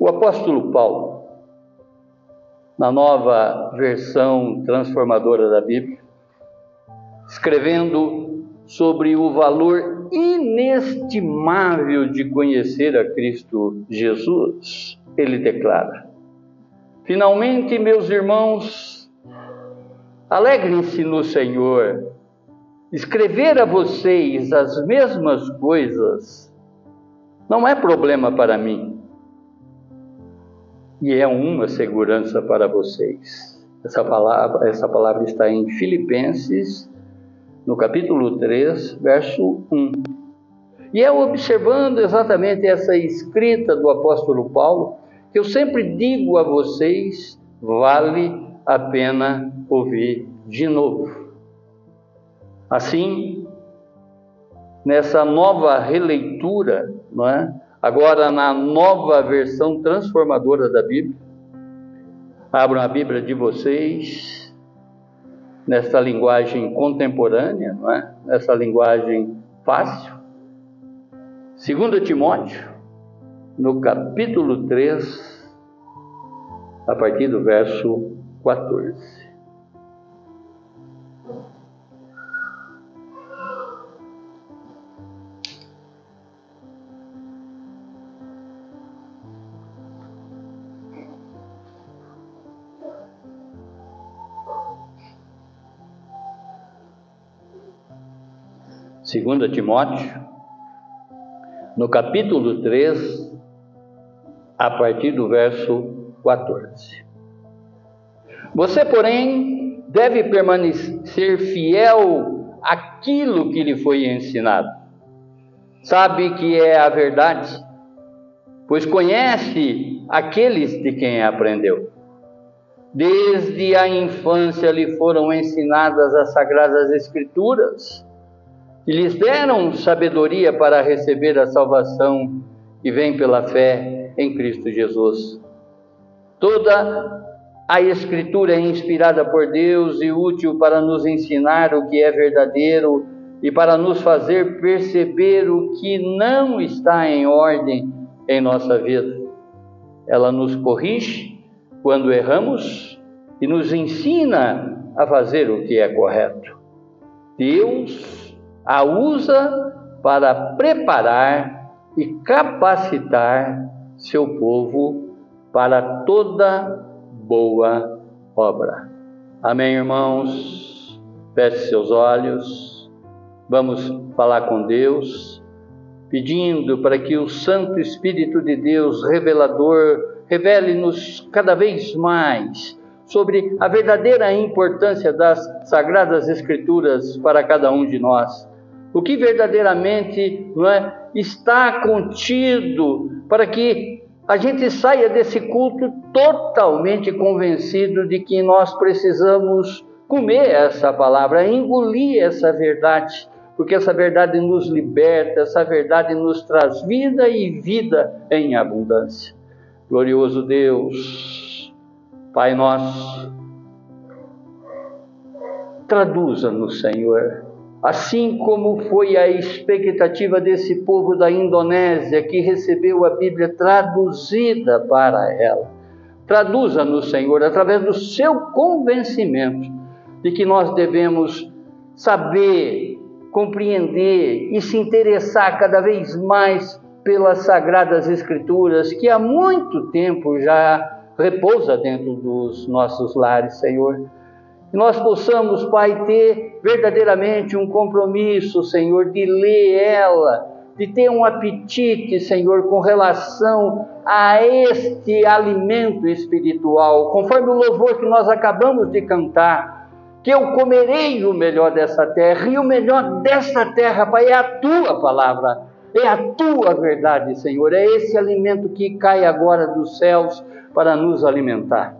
O apóstolo Paulo, na nova versão transformadora da Bíblia, escrevendo sobre o valor inestimável de conhecer a Cristo Jesus, ele declara: Finalmente, meus irmãos, alegrem-se no Senhor. Escrever a vocês as mesmas coisas não é problema para mim e é uma segurança para vocês. Essa palavra, essa palavra está em Filipenses, no capítulo 3, verso 1. E é observando exatamente essa escrita do apóstolo Paulo que eu sempre digo a vocês: vale a pena ouvir de novo. Assim, nessa nova releitura, não é? Agora na nova versão transformadora da Bíblia. Abram a Bíblia de vocês nessa linguagem contemporânea, não é? nessa linguagem fácil. 2 Timóteo, no capítulo 3, a partir do verso 14. 2 Timóteo, no capítulo 3, a partir do verso 14. Você, porém, deve permanecer fiel àquilo que lhe foi ensinado. Sabe que é a verdade, pois conhece aqueles de quem aprendeu. Desde a infância lhe foram ensinadas as sagradas Escrituras e lhes deram sabedoria para receber a salvação que vem pela fé em Cristo Jesus. Toda a Escritura é inspirada por Deus e útil para nos ensinar o que é verdadeiro e para nos fazer perceber o que não está em ordem em nossa vida. Ela nos corrige quando erramos e nos ensina a fazer o que é correto. Deus a usa para preparar e capacitar seu povo para toda boa obra. Amém, irmãos? Feche seus olhos, vamos falar com Deus, pedindo para que o Santo Espírito de Deus, revelador, revele-nos cada vez mais sobre a verdadeira importância das Sagradas Escrituras para cada um de nós o que verdadeiramente não é, está contido para que a gente saia desse culto totalmente convencido de que nós precisamos comer essa palavra, engolir essa verdade, porque essa verdade nos liberta, essa verdade nos traz vida e vida em abundância. Glorioso Deus, Pai nosso, traduza-nos, Senhor Assim como foi a expectativa desse povo da Indonésia que recebeu a Bíblia traduzida para ela. Traduza-nos, Senhor, através do seu convencimento de que nós devemos saber, compreender e se interessar cada vez mais pelas sagradas Escrituras que há muito tempo já repousa dentro dos nossos lares, Senhor que nós possamos, Pai, ter verdadeiramente um compromisso, Senhor, de ler ela, de ter um apetite, Senhor, com relação a este alimento espiritual, conforme o louvor que nós acabamos de cantar, que eu comerei o melhor dessa terra, e o melhor dessa terra, Pai, é a tua palavra, é a tua verdade, Senhor, é esse alimento que cai agora dos céus para nos alimentar.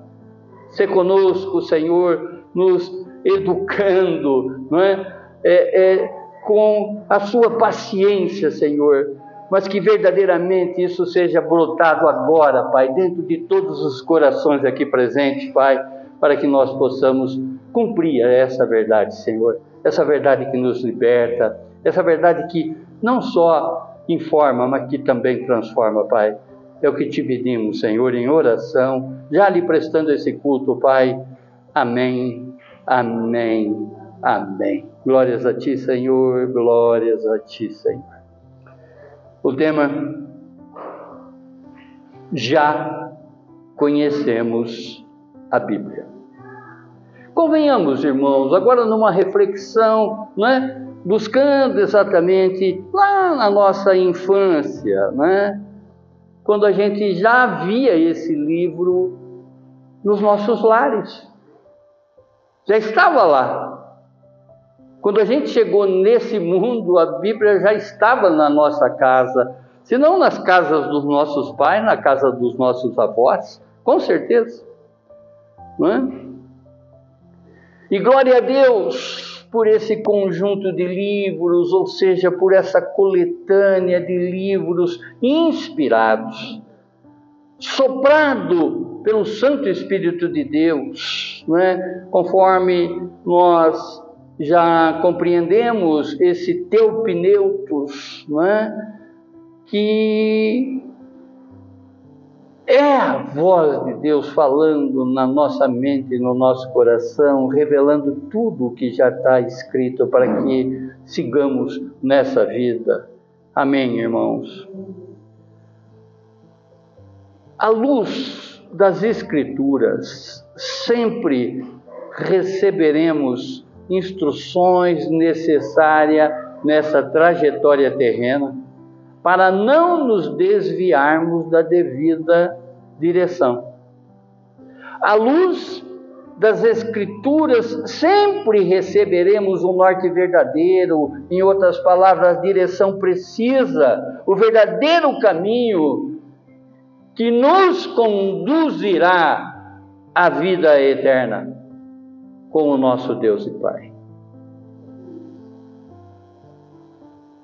Se conosco, Senhor, nos educando, não é? É, é, com a sua paciência, Senhor, mas que verdadeiramente isso seja brotado agora, Pai, dentro de todos os corações aqui presentes, Pai, para que nós possamos cumprir essa verdade, Senhor, essa verdade que nos liberta, essa verdade que não só informa, mas que também transforma, Pai. É o que te pedimos, Senhor, em oração, já lhe prestando esse culto, Pai. Amém, amém, amém. Glórias a Ti, Senhor, glórias a Ti, Senhor. O tema já conhecemos a Bíblia. Convenhamos, irmãos, agora numa reflexão, não é? buscando exatamente lá na nossa infância, né? quando a gente já via esse livro nos nossos lares. Já estava lá. Quando a gente chegou nesse mundo, a Bíblia já estava na nossa casa. Se não nas casas dos nossos pais, na casa dos nossos avós, com certeza. Não é? E glória a Deus, por esse conjunto de livros, ou seja, por essa coletânea de livros inspirados, soprado pelo Santo Espírito de Deus, né? conforme nós já compreendemos esse teopneutos, né? que é a voz de Deus falando na nossa mente, no nosso coração, revelando tudo o que já está escrito para que sigamos nessa vida. Amém, irmãos? A luz das Escrituras, sempre receberemos instruções necessárias nessa trajetória terrena para não nos desviarmos da devida direção. À luz das Escrituras, sempre receberemos um norte verdadeiro, em outras palavras, a direção precisa, o verdadeiro caminho que nos conduzirá à vida eterna com o nosso Deus e Pai.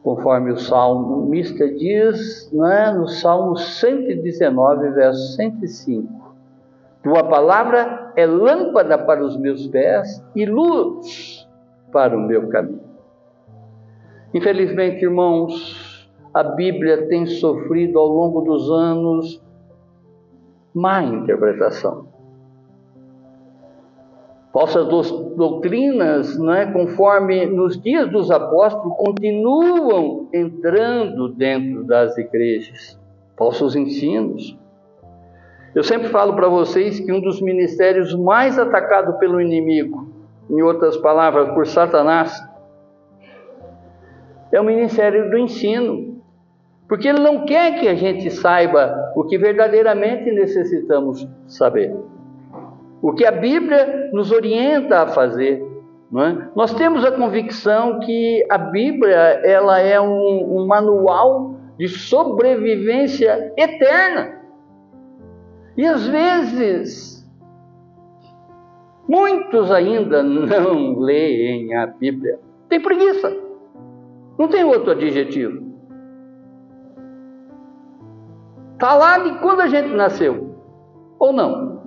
conforme o salmista diz né, no Salmo 119, verso 105. Tua palavra é lâmpada para os meus pés e luz para o meu caminho. Infelizmente, irmãos, a Bíblia tem sofrido ao longo dos anos má interpretação falsas doutrinas, né, conforme nos dias dos apóstolos, continuam entrando dentro das igrejas, falsos ensinos. Eu sempre falo para vocês que um dos ministérios mais atacados pelo inimigo, em outras palavras, por Satanás, é o ministério do ensino. Porque ele não quer que a gente saiba o que verdadeiramente necessitamos saber o que a Bíblia nos orienta a fazer. É? Nós temos a convicção que a Bíblia ela é um, um manual de sobrevivência eterna. E às vezes, muitos ainda não leem a Bíblia. Tem preguiça. Não tem outro adjetivo. Está lá de quando a gente nasceu. Ou não?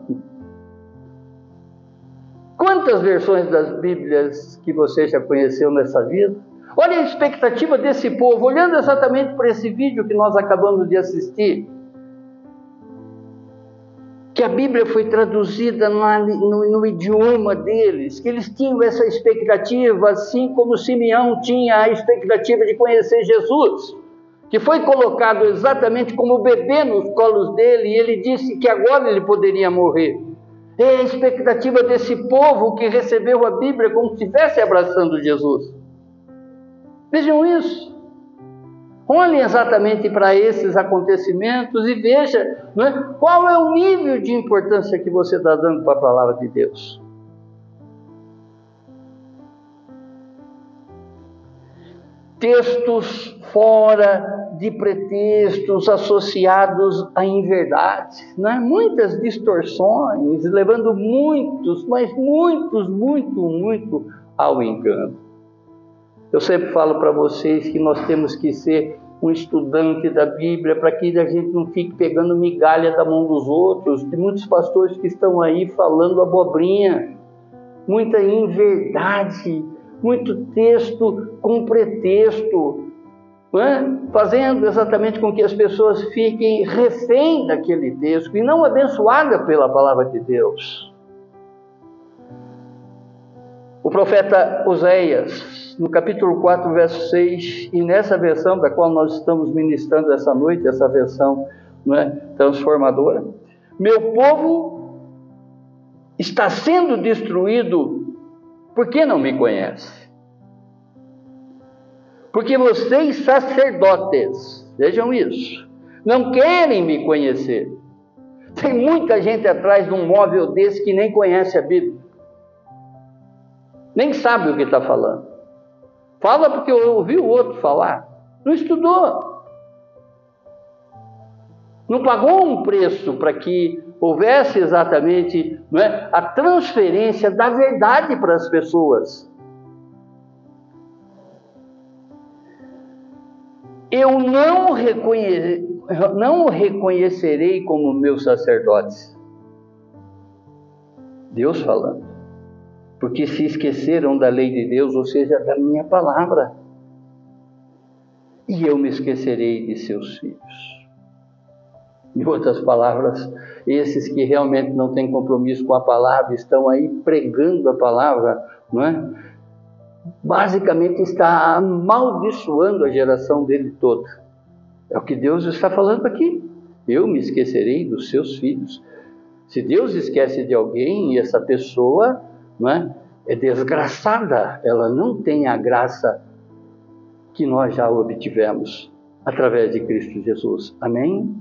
Quantas versões das Bíblias que você já conheceu nessa vida? Olha a expectativa desse povo, olhando exatamente para esse vídeo que nós acabamos de assistir. Que a Bíblia foi traduzida no, no, idioma deles, que eles tinham essa expectativa, assim como Simeão tinha a expectativa de conhecer Jesus, que foi colocado exatamente como bebê nos colos dele, e ele disse que agora ele poderia morrer. É a expectativa desse povo que recebeu a Bíblia como se estivesse abraçando Jesus. Vejam isso. Olhem exatamente para esses acontecimentos e veja é? qual é o nível de importância que você está dando para a palavra de Deus. Textos fora de pretextos associados a inverdades, né? muitas distorções, levando muitos, mas muitos, muito, muito ao engano. Eu sempre falo para vocês que nós temos que ser um estudante da Bíblia para que a gente não fique pegando migalha da mão dos outros. Tem muitos pastores que estão aí falando abobrinha, muita inverdade, muito texto com pretexto é? fazendo exatamente com que as pessoas fiquem refém daquele texto e não abençoadas pela palavra de Deus. O profeta Oséias, no capítulo 4, verso 6, e nessa versão da qual nós estamos ministrando essa noite, essa versão é, transformadora, meu povo está sendo destruído porque não me conhece. Porque vocês, sacerdotes, vejam isso, não querem me conhecer. Tem muita gente atrás de um móvel desse que nem conhece a Bíblia, nem sabe o que está falando. Fala porque ouviu o outro falar, não estudou, não pagou um preço para que houvesse exatamente não é, a transferência da verdade para as pessoas. eu não, reconhe... não o reconhecerei como meu sacerdote. Deus falando. Porque se esqueceram da lei de Deus, ou seja, da minha palavra. E eu me esquecerei de seus filhos. Em outras palavras, esses que realmente não têm compromisso com a palavra, estão aí pregando a palavra, não é? basicamente está amaldiçoando a geração dele toda. É o que Deus está falando aqui. Eu me esquecerei dos seus filhos. Se Deus esquece de alguém e essa pessoa não é, é desgraçada, ela não tem a graça que nós já obtivemos através de Cristo Jesus. Amém?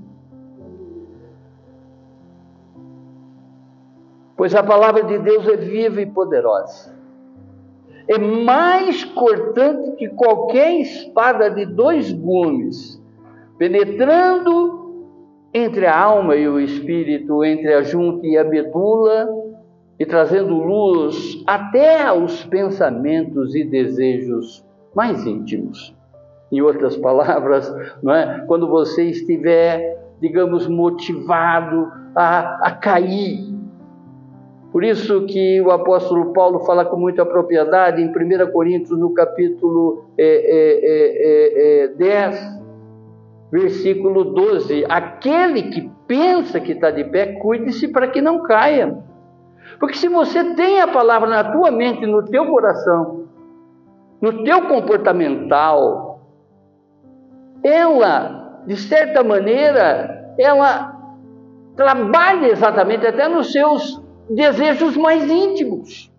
Pois a palavra de Deus é viva e poderosa é mais cortante que qualquer espada de dois gumes, penetrando entre a alma e o espírito, entre a junta e a medula, e trazendo luz até aos pensamentos e desejos mais íntimos. Em outras palavras, não é? quando você estiver, digamos, motivado a, a cair por isso que o apóstolo Paulo fala com muita propriedade em 1 Coríntios, no capítulo é, é, é, 10, versículo 12: Aquele que pensa que está de pé, cuide-se para que não caia. Porque se você tem a palavra na tua mente, no teu coração, no teu comportamental, ela, de certa maneira, ela trabalha exatamente até nos seus desejos mais íntimos.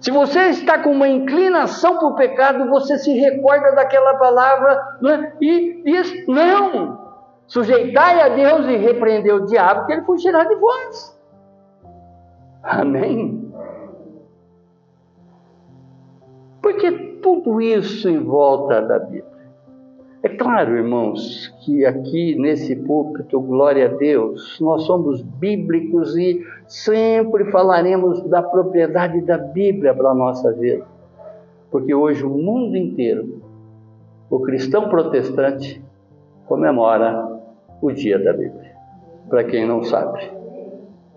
Se você está com uma inclinação para o pecado, você se recorda daquela palavra é? e diz: não, sujeitai a Deus e repreender o diabo, que ele fugirá de vós. Amém? Porque tudo isso em volta da Bíblia. É claro, irmãos, que aqui nesse púlpito, glória a Deus, nós somos bíblicos e sempre falaremos da propriedade da Bíblia para a nossa vida. Porque hoje o mundo inteiro, o cristão protestante, comemora o dia da Bíblia. Para quem não sabe,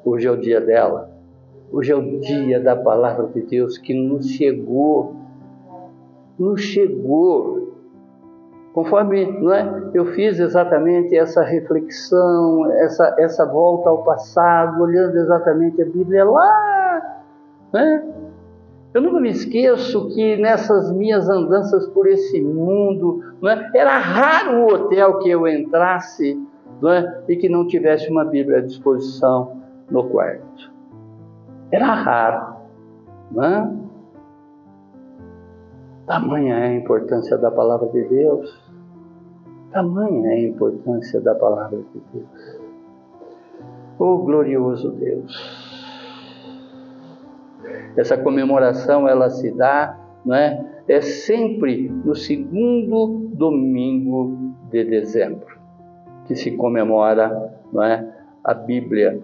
hoje é o dia dela, hoje é o dia da palavra de Deus que nos chegou, nos chegou Conforme não é, eu fiz exatamente essa reflexão, essa, essa volta ao passado, olhando exatamente a Bíblia lá, né? eu nunca me esqueço que nessas minhas andanças por esse mundo, é, era raro o hotel que eu entrasse é, e que não tivesse uma Bíblia à disposição no quarto. Era raro. Não é? Tamanha é a importância da palavra de Deus. Tamanha é a importância da palavra de Deus. Oh glorioso Deus. Essa comemoração ela se dá, não é? É sempre no segundo domingo de dezembro que se comemora, não é? A Bíblia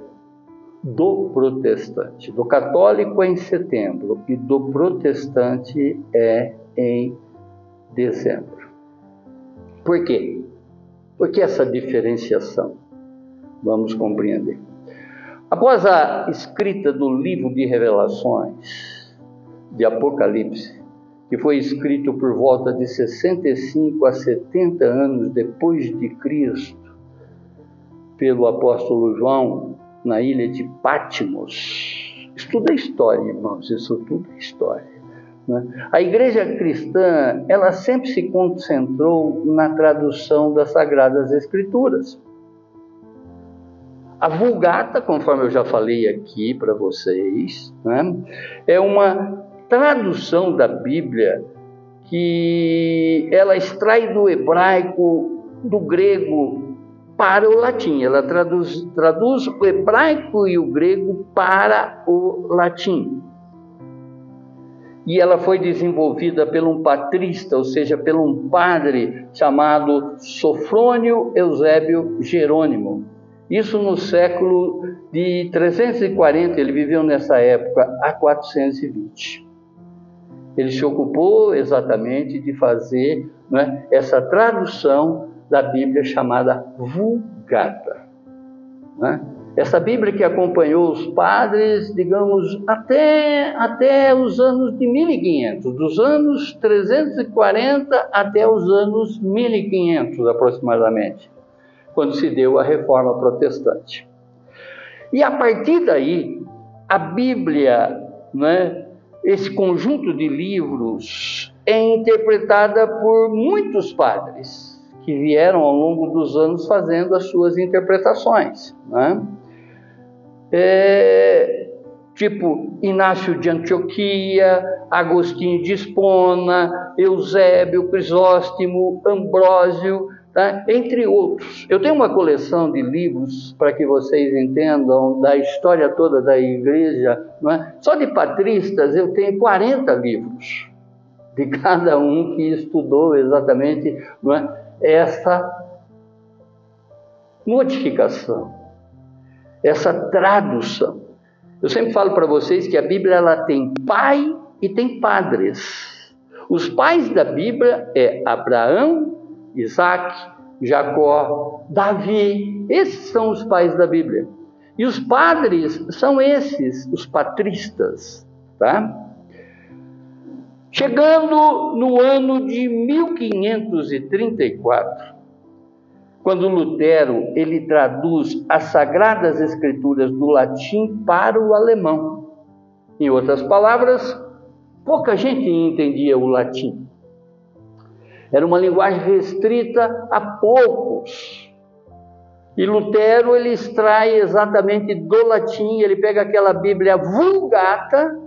do protestante. Do católico é em setembro e do protestante é em dezembro. Por quê? Por que essa diferenciação? Vamos compreender. Após a escrita do livro de Revelações, de Apocalipse, que foi escrito por volta de 65 a 70 anos depois de Cristo, pelo apóstolo João, na ilha de Patmos. Estuda história, irmãos, isso tudo é história. Né? A igreja cristã, ela sempre se concentrou na tradução das Sagradas Escrituras. A Vulgata, conforme eu já falei aqui para vocês, né, é uma tradução da Bíblia que ela extrai do hebraico, do grego para o latim. Ela traduz, traduz o hebraico e o grego para o latim. E ela foi desenvolvida por um patrista, ou seja, por um padre chamado Sofrônio Eusébio Jerônimo. Isso no século de 340, ele viveu nessa época, a 420. Ele se ocupou exatamente de fazer né, essa tradução da Bíblia chamada Vulgata. Né? Essa Bíblia que acompanhou os padres, digamos, até, até os anos de 1500, dos anos 340 até os anos 1500 aproximadamente quando se deu a reforma protestante. E a partir daí, a Bíblia, né, esse conjunto de livros, é interpretada por muitos padres que vieram ao longo dos anos fazendo as suas interpretações. Né? É, tipo Inácio de Antioquia, Agostinho de Espona, Eusébio, Crisóstomo, Ambrósio, tá? entre outros. Eu tenho uma coleção de livros para que vocês entendam da história toda da igreja. É? Só de patristas eu tenho 40 livros, de cada um que estudou exatamente é? essa modificação, essa tradução. Eu sempre falo para vocês que a Bíblia ela tem pai e tem padres. Os pais da Bíblia é Abraão, Isaac, Jacó, Davi. Esses são os pais da Bíblia. E os padres são esses, os patristas, tá? Chegando no ano de 1534, quando Lutero ele traduz as sagradas escrituras do latim para o alemão. Em outras palavras, pouca gente entendia o latim. Era uma linguagem restrita a poucos. E Lutero ele extrai exatamente do latim, ele pega aquela Bíblia Vulgata,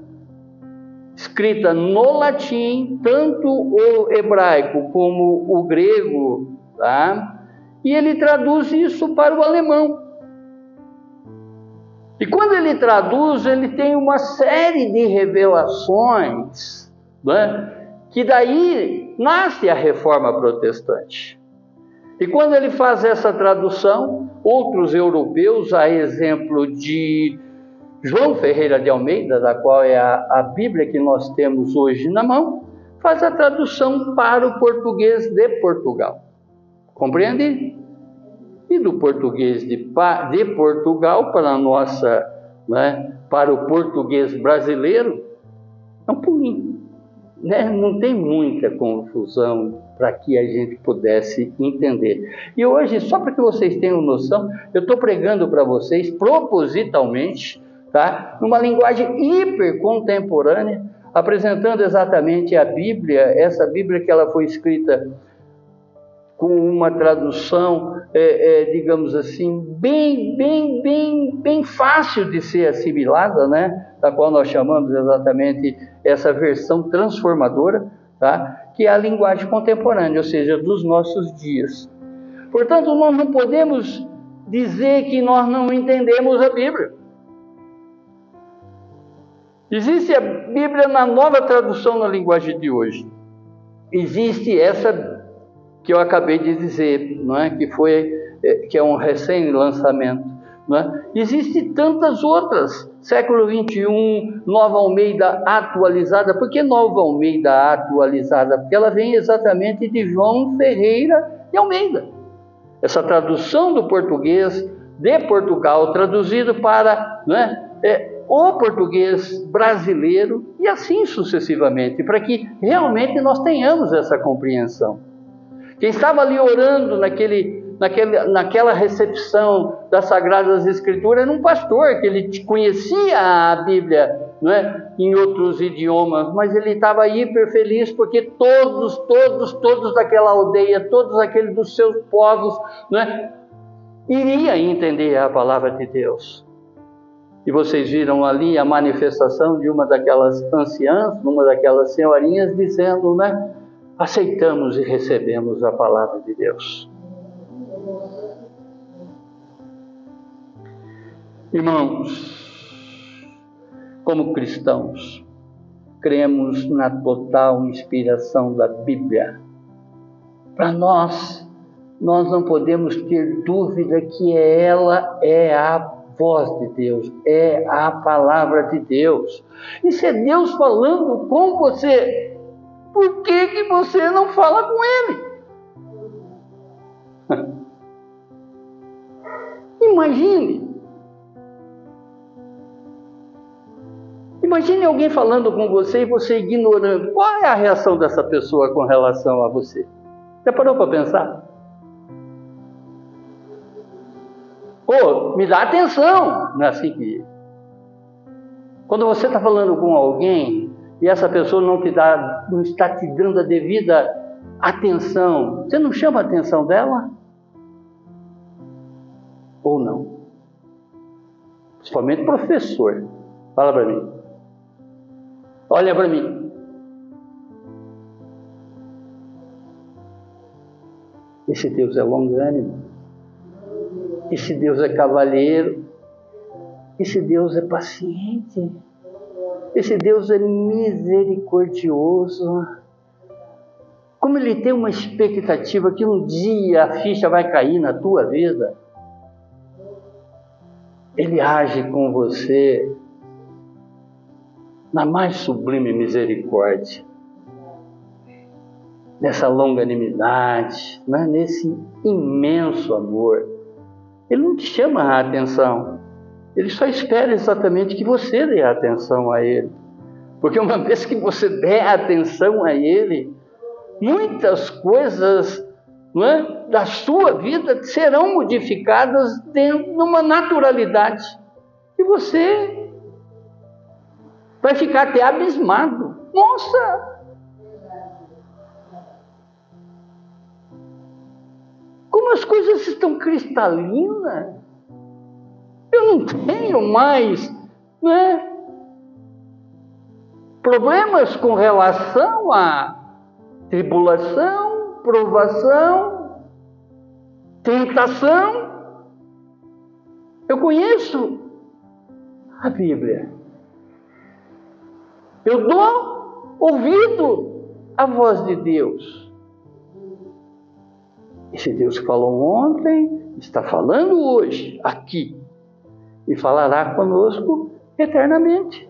escrita no latim, tanto o hebraico como o grego, tá? E ele traduz isso para o alemão. E quando ele traduz, ele tem uma série de revelações, né? que daí nasce a reforma protestante. E quando ele faz essa tradução, outros europeus, a exemplo de João Ferreira de Almeida, da qual é a, a Bíblia que nós temos hoje na mão, faz a tradução para o português de Portugal. Compreende? E do português de, de Portugal para nossa, né, para o português brasileiro, é um pulinho né, não tem muita confusão para que a gente pudesse entender. E hoje, só para que vocês tenham noção, eu estou pregando para vocês propositalmente, tá, numa linguagem hiper contemporânea, apresentando exatamente a Bíblia, essa Bíblia que ela foi escrita com uma tradução, é, é, digamos assim, bem, bem, bem, bem fácil de ser assimilada, né? Da qual nós chamamos exatamente essa versão transformadora, tá? Que é a linguagem contemporânea, ou seja, dos nossos dias. Portanto, nós não podemos dizer que nós não entendemos a Bíblia. Existe a Bíblia na nova tradução na linguagem de hoje. Existe essa que eu acabei de dizer, não é? que foi é, que é um recém-lançamento. É? Existem tantas outras, século 21, Nova Almeida atualizada. Por que Nova Almeida atualizada? Porque ela vem exatamente de João Ferreira de Almeida. Essa tradução do português de Portugal, traduzido para é, é o português brasileiro e assim sucessivamente, para que realmente nós tenhamos essa compreensão. Quem estava ali orando naquele, naquele, naquela recepção das Sagradas Escrituras era um pastor, que ele conhecia a Bíblia não é? em outros idiomas, mas ele estava hiper feliz porque todos, todos, todos daquela aldeia, todos aqueles dos seus povos, não é? iria entender a palavra de Deus. E vocês viram ali a manifestação de uma daquelas anciãs, uma daquelas senhorinhas, dizendo, né? Aceitamos e recebemos a palavra de Deus. Irmãos, como cristãos, cremos na total inspiração da Bíblia. Para nós, nós não podemos ter dúvida que ela é a voz de Deus, é a palavra de Deus. Se é Deus falando com você, por que, que você não fala com Ele? Imagine. Imagine alguém falando com você e você ignorando. Qual é a reação dessa pessoa com relação a você? Já parou para pensar? Pô, me dá atenção. Não é assim que. Quando você está falando com alguém e essa pessoa não te dá, não está te dando a devida atenção, você não chama a atenção dela? Ou não? Principalmente professor. Fala para mim. Olha para mim. Esse Deus é longânimo. Esse Deus é cavalheiro. Esse Deus é paciente. Esse Deus é misericordioso. Como ele tem uma expectativa que um dia a ficha vai cair na tua vida. Ele age com você na mais sublime misericórdia, nessa longanimidade, né? nesse imenso amor. Ele não te chama a atenção. Ele só espera exatamente que você dê atenção a ele. Porque uma vez que você der atenção a ele, muitas coisas é, da sua vida serão modificadas dentro de uma naturalidade. E você vai ficar até abismado. Nossa, Como as coisas estão cristalinas, eu não tenho mais né, problemas com relação à tribulação, provação, tentação. Eu conheço a Bíblia. Eu dou ouvido à voz de Deus. Esse Deus que falou ontem está falando hoje, aqui, e falará conosco eternamente.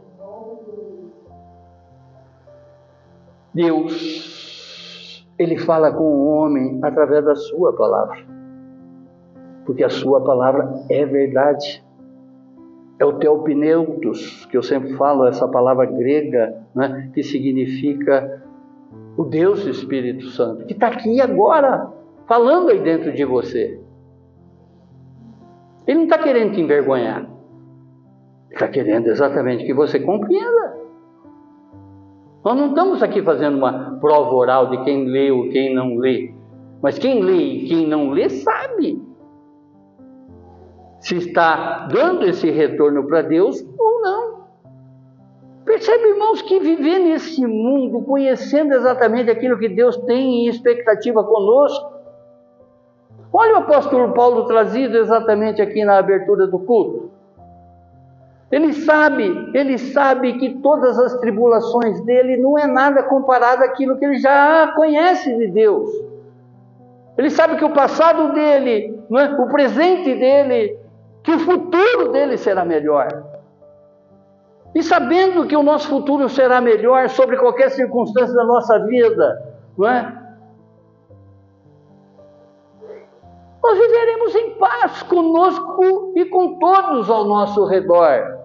Deus, Ele fala com o homem através da Sua palavra, porque a Sua palavra é verdade. É o teopneutos, que eu sempre falo, essa palavra grega, né, que significa o Deus Espírito Santo, que está aqui agora, falando aí dentro de você. Ele não está querendo te envergonhar. Ele está querendo exatamente que você compreenda. Nós não estamos aqui fazendo uma prova oral de quem lê ou quem não lê. Mas quem lê e quem não lê sabe se está dando esse retorno para Deus ou não. Percebe, irmãos, que viver nesse mundo, conhecendo exatamente aquilo que Deus tem em expectativa conosco, Olha o apóstolo Paulo trazido exatamente aqui na abertura do culto. Ele sabe, ele sabe que todas as tribulações dele não é nada comparado àquilo que ele já conhece de Deus. Ele sabe que o passado dele, é? o presente dele, que o futuro dele será melhor. E sabendo que o nosso futuro será melhor sobre qualquer circunstância da nossa vida, não é? Nós viveremos em paz conosco e com todos ao nosso redor.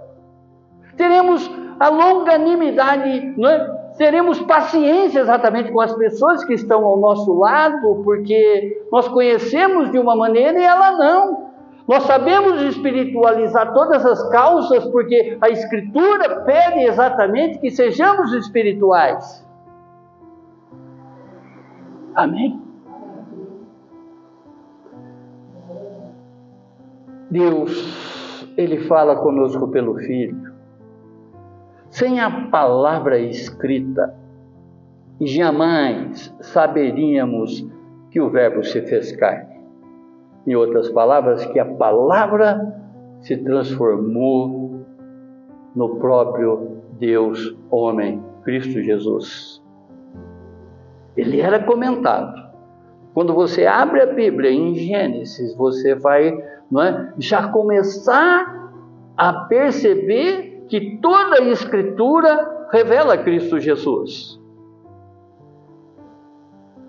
teremos a longanimidade, é? teremos paciência exatamente com as pessoas que estão ao nosso lado, porque nós conhecemos de uma maneira e ela não. Nós sabemos espiritualizar todas as causas, porque a Escritura pede exatamente que sejamos espirituais. Amém? Deus, Ele fala conosco pelo Filho. Sem a palavra escrita, jamais saberíamos que o Verbo se fez carne. Em outras palavras, que a palavra se transformou no próprio Deus homem, Cristo Jesus. Ele era comentado. Quando você abre a Bíblia em Gênesis, você vai não é, já começar a perceber que toda a Escritura revela Cristo Jesus.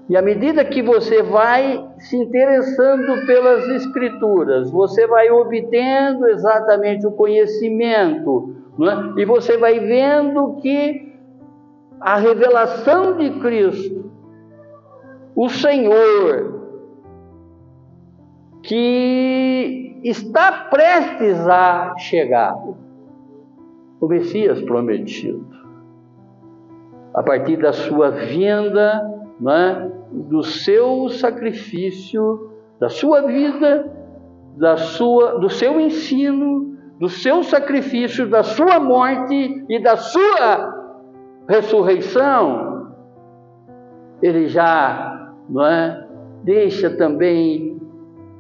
E à medida que você vai se interessando pelas Escrituras, você vai obtendo exatamente o conhecimento, é? e você vai vendo que a revelação de Cristo, o Senhor, que está prestes a chegar, o Messias prometido. A partir da sua vinda, é? do seu sacrifício, da sua vida, da sua, do seu ensino, do seu sacrifício, da sua morte e da sua ressurreição, ele já não é, deixa também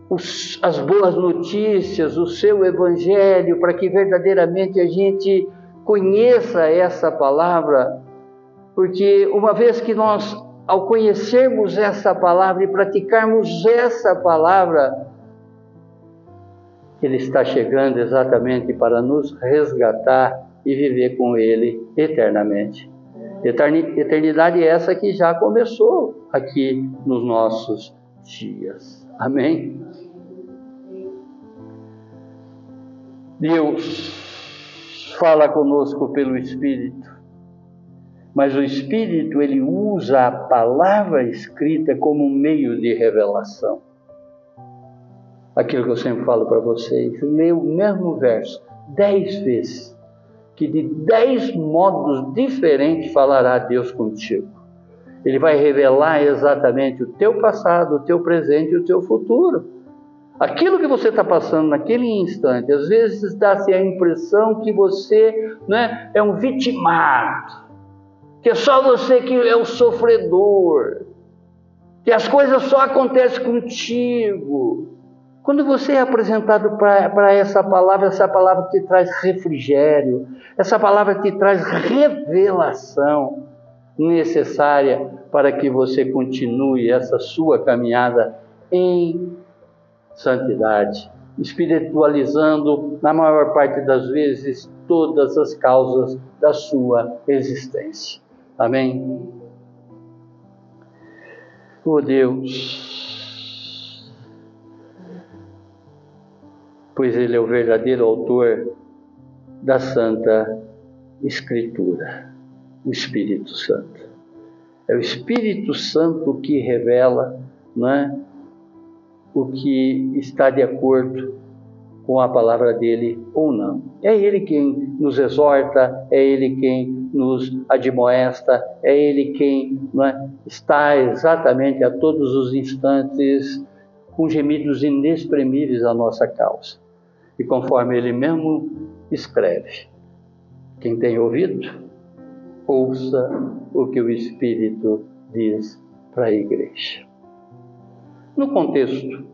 os, as boas notícias, o seu evangelho, para que verdadeiramente a gente conheça essa palavra, porque uma vez que nós, ao conhecermos essa palavra e praticarmos essa palavra, Ele está chegando exatamente para nos resgatar e viver com Ele eternamente. Eternidade essa que já começou aqui nos nossos dias. Amém? Deus fala conosco pelo Espírito, mas o Espírito ele usa a palavra escrita como um meio de revelação. Aquilo que eu sempre falo para vocês, leia o mesmo verso dez vezes, que de dez modos diferentes falará Deus contigo. Ele vai revelar exatamente o teu passado, o teu presente e o teu futuro. Aquilo que você está passando naquele instante, às vezes dá-se a impressão que você né, é um vitimado, que é só você que é o sofredor, que as coisas só acontecem contigo. Quando você é apresentado para essa palavra, essa palavra te traz refrigério, essa palavra te traz revelação necessária para que você continue essa sua caminhada em santidade, espiritualizando, na maior parte das vezes, todas as causas da sua existência. Amém? Oh Deus, pois Ele é o verdadeiro autor da Santa Escritura, o Espírito Santo. É o Espírito Santo que revela, não é? O que está de acordo com a palavra dele ou não. É ele quem nos exorta, é ele quem nos admoesta, é ele quem é, está exatamente a todos os instantes com gemidos inexprimíveis à nossa causa. E conforme ele mesmo escreve, quem tem ouvido, ouça o que o Espírito diz para a igreja. No contexto,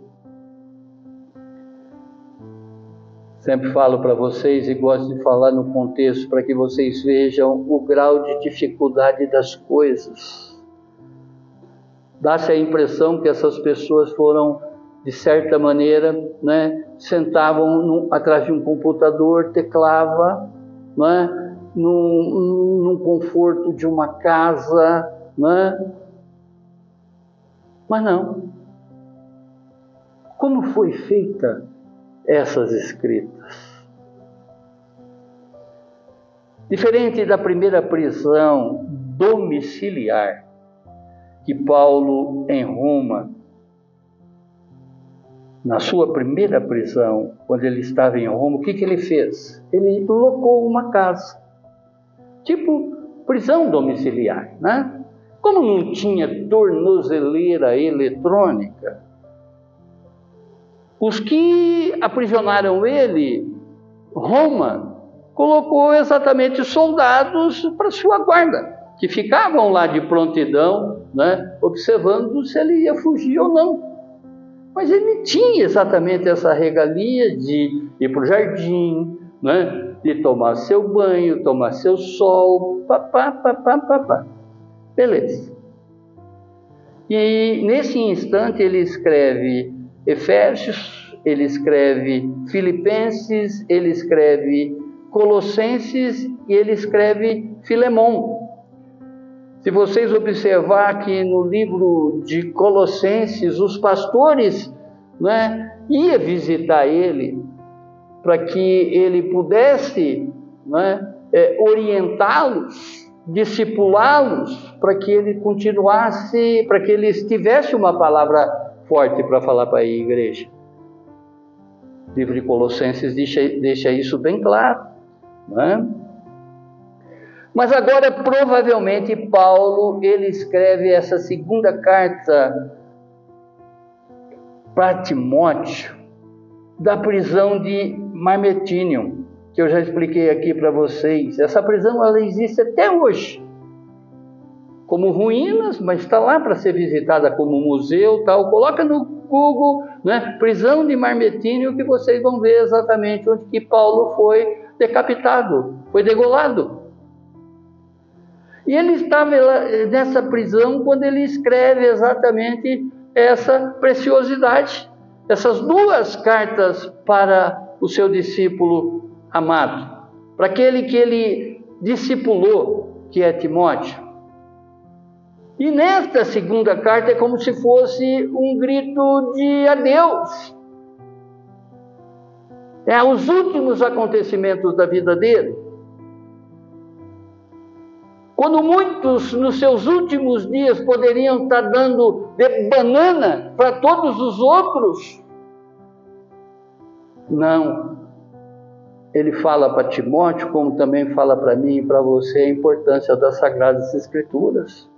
sempre falo para vocês e gosto de falar no contexto para que vocês vejam o grau de dificuldade das coisas. Dá-se a impressão que essas pessoas foram, de certa maneira, né, sentavam num, atrás de um computador, teclava, né, num, num conforto de uma casa, né? mas não. Como foi feita essas escritas? Diferente da primeira prisão domiciliar que Paulo em Roma, na sua primeira prisão, quando ele estava em Roma, o que, que ele fez? Ele locou uma casa, tipo prisão domiciliar, né? Como não tinha tornozeleira eletrônica, os que aprisionaram ele, Roma, colocou exatamente soldados para sua guarda, que ficavam lá de prontidão, né, observando se ele ia fugir ou não. Mas ele tinha exatamente essa regalia de ir para o jardim, né, de tomar seu banho, tomar seu sol, papá, papá, papá. Beleza. E nesse instante ele escreve Efésios, ele escreve Filipenses, ele escreve Colossenses e ele escreve Filemão. Se vocês observar que no livro de Colossenses, os pastores né, ia visitar ele para que ele pudesse né, é, orientá-los, discipulá-los, para que ele continuasse, para que eles tivessem uma palavra forte para falar para a igreja. O livro de Colossenses deixa, deixa isso bem claro. Né? Mas agora, provavelmente, Paulo ele escreve essa segunda carta para Timóteo da prisão de Marmetinium, que eu já expliquei aqui para vocês. Essa prisão ela existe até hoje como ruínas, mas está lá para ser visitada como museu, tal. Coloca no Google, né, prisão de Marmetínio, que vocês vão ver exatamente onde que Paulo foi decapitado, foi degolado. E ele estava nessa prisão quando ele escreve exatamente essa preciosidade, essas duas cartas para o seu discípulo amado, para aquele que ele discipulou, que é Timóteo. E nesta segunda carta é como se fosse um grito de adeus. É os últimos acontecimentos da vida dele. Quando muitos nos seus últimos dias poderiam estar dando de banana para todos os outros, não. Ele fala para Timóteo, como também fala para mim e para você, a importância das Sagradas Escrituras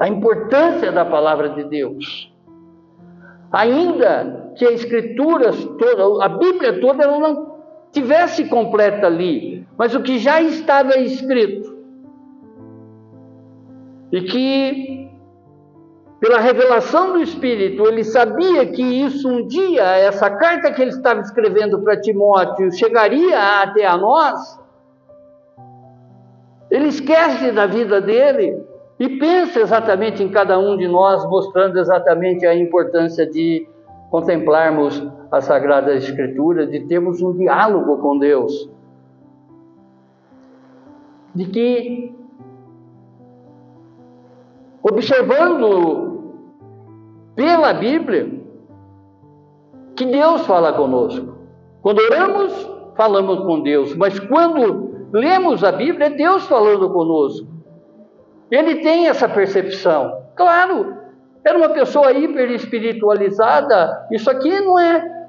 a importância da palavra de Deus. Ainda que a Escritura toda, a Bíblia toda, ela não tivesse completa ali, mas o que já estava escrito, e que, pela revelação do Espírito, ele sabia que isso um dia, essa carta que ele estava escrevendo para Timóteo, chegaria até a nós. Ele esquece da vida dele, e pensa exatamente em cada um de nós, mostrando exatamente a importância de contemplarmos a Sagrada Escritura, de termos um diálogo com Deus. De que, observando pela Bíblia, que Deus fala conosco. Quando oramos, falamos com Deus, mas quando lemos a Bíblia, é Deus falando conosco. Ele tem essa percepção. Claro, era uma pessoa hiper espiritualizada. Isso aqui não é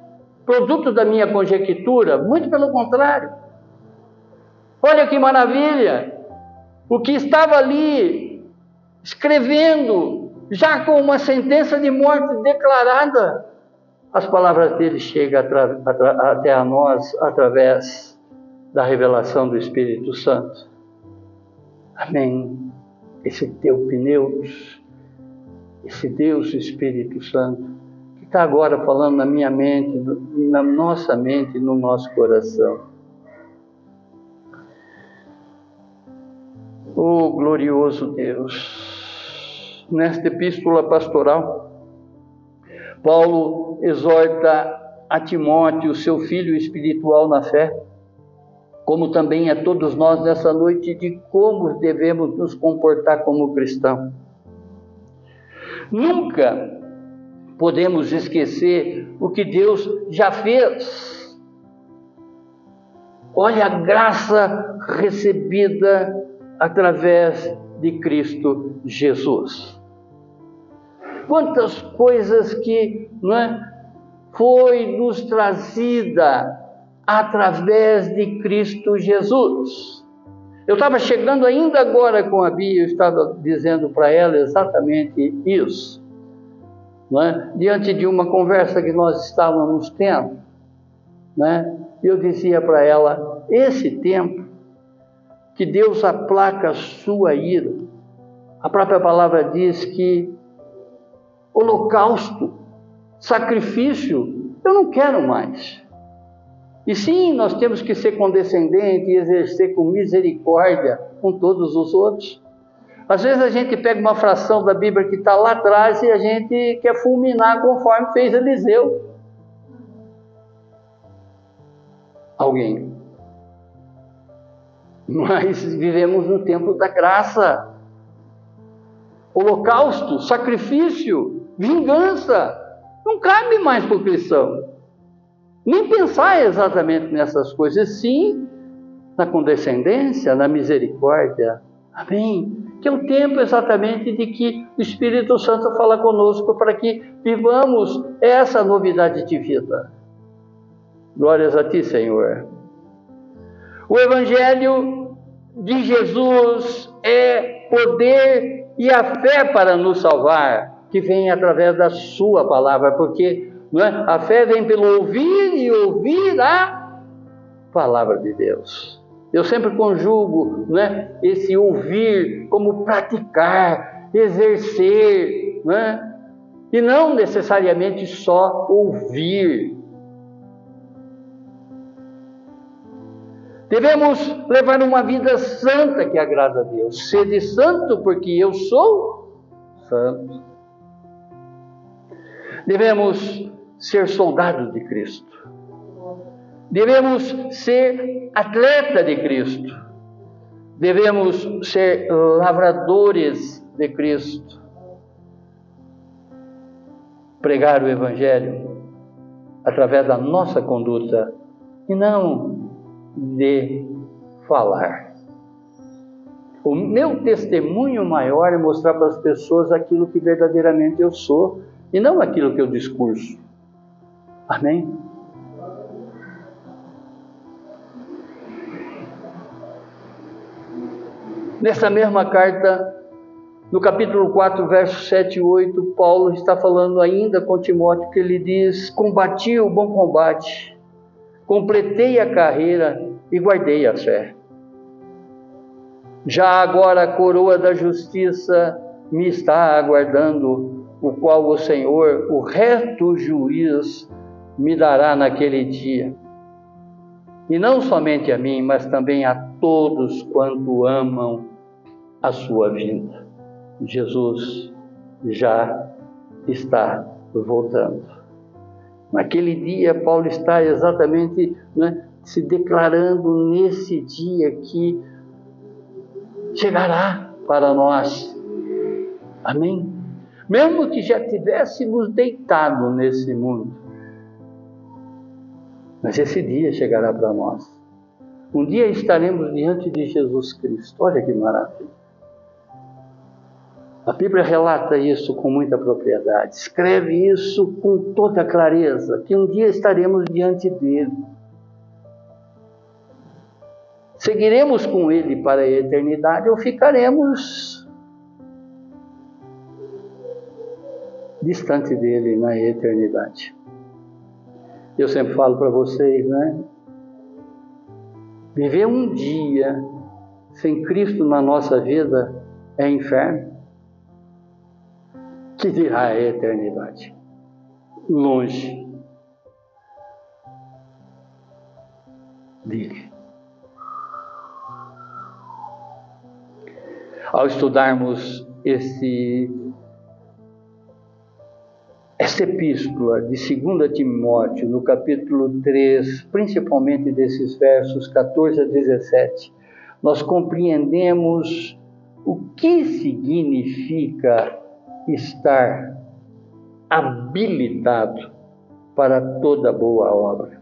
produto da minha conjectura, muito pelo contrário. Olha que maravilha! O que estava ali escrevendo, já com uma sentença de morte declarada, as palavras dele chegam até a nós através da revelação do Espírito Santo. Amém esse teu pneus, esse Deus Espírito Santo, que está agora falando na minha mente, na nossa mente, no nosso coração. Oh glorioso Deus, nesta epístola pastoral, Paulo exorta a Timóteo, seu filho espiritual na fé, como também a todos nós nessa noite, de como devemos nos comportar como cristãos. Nunca podemos esquecer o que Deus já fez. Olha a graça recebida através de Cristo Jesus. Quantas coisas que não é, foi nos trazida através de Cristo Jesus. Eu estava chegando ainda agora com a Bia, eu estava dizendo para ela exatamente isso. É? Diante de uma conversa que nós estávamos tendo, né? eu dizia para ela: esse tempo que Deus aplaca a sua ira, a própria palavra diz que holocausto, sacrifício, eu não quero mais. E sim, nós temos que ser condescendentes e exercer com misericórdia com todos os outros. Às vezes a gente pega uma fração da Bíblia que está lá atrás e a gente quer fulminar conforme fez Eliseu. Alguém. Mas vivemos no tempo da graça. Holocausto, sacrifício, vingança. Não cabe mais para o cristão. Nem pensar exatamente nessas coisas, sim na condescendência, na misericórdia. Amém? Que é o tempo exatamente de que o Espírito Santo fala conosco para que vivamos essa novidade de vida. Glórias a Ti, Senhor. O Evangelho de Jesus é poder e a fé para nos salvar, que vem através da Sua palavra, porque não é? A fé vem pelo ouvir e ouvir a palavra de Deus. Eu sempre conjugo é? esse ouvir como praticar, exercer, é? e não necessariamente só ouvir. Devemos levar uma vida santa que agrada a Deus. Sede santo, porque eu sou santo. Devemos ser soldados de Cristo. Devemos ser atleta de Cristo. Devemos ser lavradores de Cristo. Pregar o Evangelho através da nossa conduta e não de falar. O meu testemunho maior é mostrar para as pessoas aquilo que verdadeiramente eu sou e não aquilo que eu discurso. Amém? Nessa mesma carta, no capítulo 4, versos 7 e 8, Paulo está falando ainda com Timóteo que ele diz: Combati o bom combate, completei a carreira e guardei a fé. Já agora a coroa da justiça me está aguardando, o qual o Senhor, o reto juiz, me dará naquele dia. E não somente a mim, mas também a todos quanto amam a sua vida. Jesus já está voltando. Naquele dia, Paulo está exatamente né, se declarando nesse dia que chegará para nós. Amém? Mesmo que já tivéssemos deitado nesse mundo, mas esse dia chegará para nós. Um dia estaremos diante de Jesus Cristo. Olha que maravilha. A Bíblia relata isso com muita propriedade, escreve isso com toda clareza, que um dia estaremos diante dele. Seguiremos com ele para a eternidade ou ficaremos distante dele na eternidade. Eu sempre falo para vocês, né? Viver um dia sem Cristo na nossa vida é inferno. Que dirá a eternidade? Longe dele. Ao estudarmos esse essa epístola de 2 Timóteo, no capítulo 3, principalmente desses versos 14 a 17, nós compreendemos o que significa estar habilitado para toda boa obra.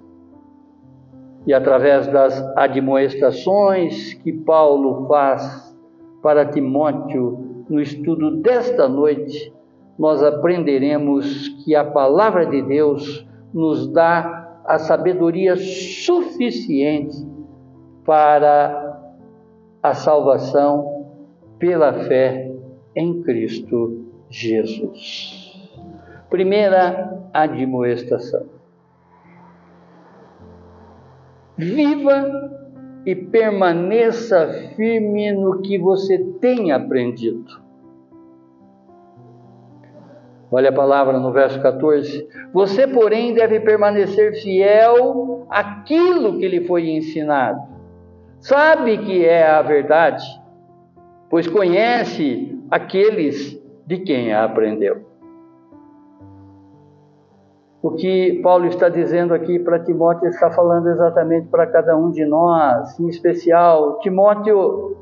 E através das admoestações que Paulo faz para Timóteo no estudo desta noite, nós aprenderemos que a palavra de Deus nos dá a sabedoria suficiente para a salvação pela fé em Cristo Jesus. Primeira admoestação. Viva e permaneça firme no que você tem aprendido. Olha a palavra no verso 14. Você, porém, deve permanecer fiel àquilo que lhe foi ensinado. Sabe que é a verdade, pois conhece aqueles de quem a aprendeu. O que Paulo está dizendo aqui para Timóteo está falando exatamente para cada um de nós, em especial Timóteo,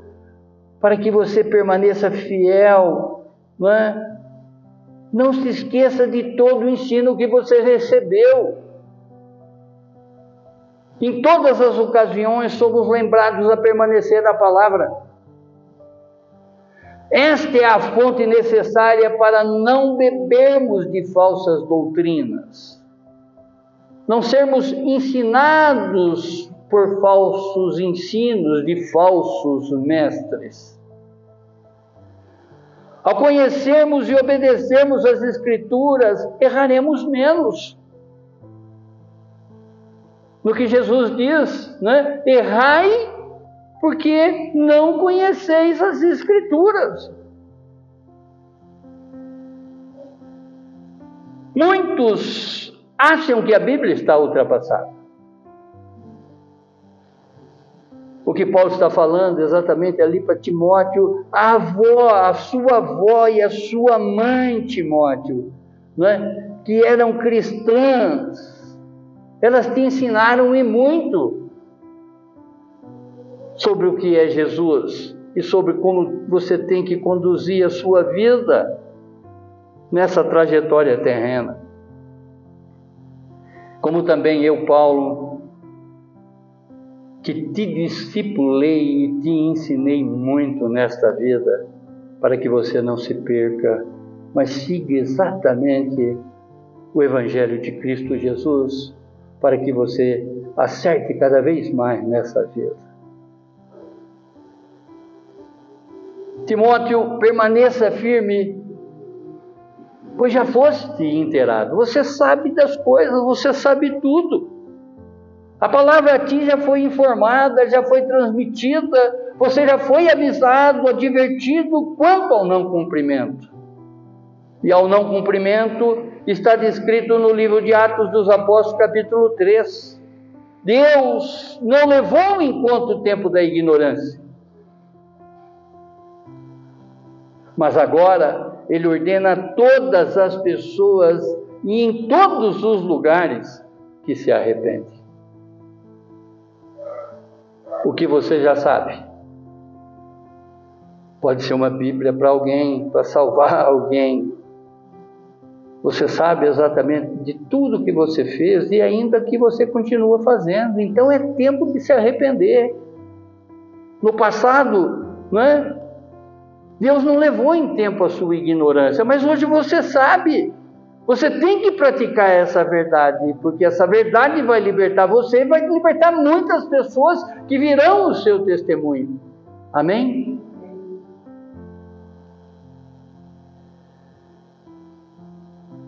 para que você permaneça fiel, não é? Não se esqueça de todo o ensino que você recebeu. Em todas as ocasiões somos lembrados a permanecer na palavra. Esta é a fonte necessária para não bebermos de falsas doutrinas, não sermos ensinados por falsos ensinos de falsos mestres. Ao conhecermos e obedecermos as Escrituras, erraremos menos. No que Jesus diz, né? Errai porque não conheceis as Escrituras. Muitos acham que a Bíblia está ultrapassada. O que Paulo está falando exatamente ali para Timóteo, a avó, a sua avó e a sua mãe, Timóteo, não é? que eram cristãs, elas te ensinaram e muito sobre o que é Jesus e sobre como você tem que conduzir a sua vida nessa trajetória terrena. Como também eu, Paulo, que te discipulei e te ensinei muito nesta vida, para que você não se perca, mas siga exatamente o Evangelho de Cristo Jesus, para que você acerte cada vez mais nessa vida. Timóteo, permaneça firme, pois já foste inteirado. Você sabe das coisas, você sabe tudo. A palavra a ti já foi informada, já foi transmitida, você já foi avisado, advertido quanto ao não cumprimento. E ao não cumprimento está descrito no livro de Atos dos Apóstolos, capítulo 3. Deus não levou em conta o tempo da ignorância. Mas agora ele ordena a todas as pessoas e em todos os lugares que se arrependem o que você já sabe. Pode ser uma Bíblia para alguém, para salvar alguém. Você sabe exatamente de tudo que você fez e ainda que você continua fazendo. Então é tempo de se arrepender. No passado, não é? Deus não levou em tempo a sua ignorância, mas hoje você sabe. Você tem que praticar essa verdade, porque essa verdade vai libertar você e vai libertar muitas pessoas que virão o seu testemunho. Amém?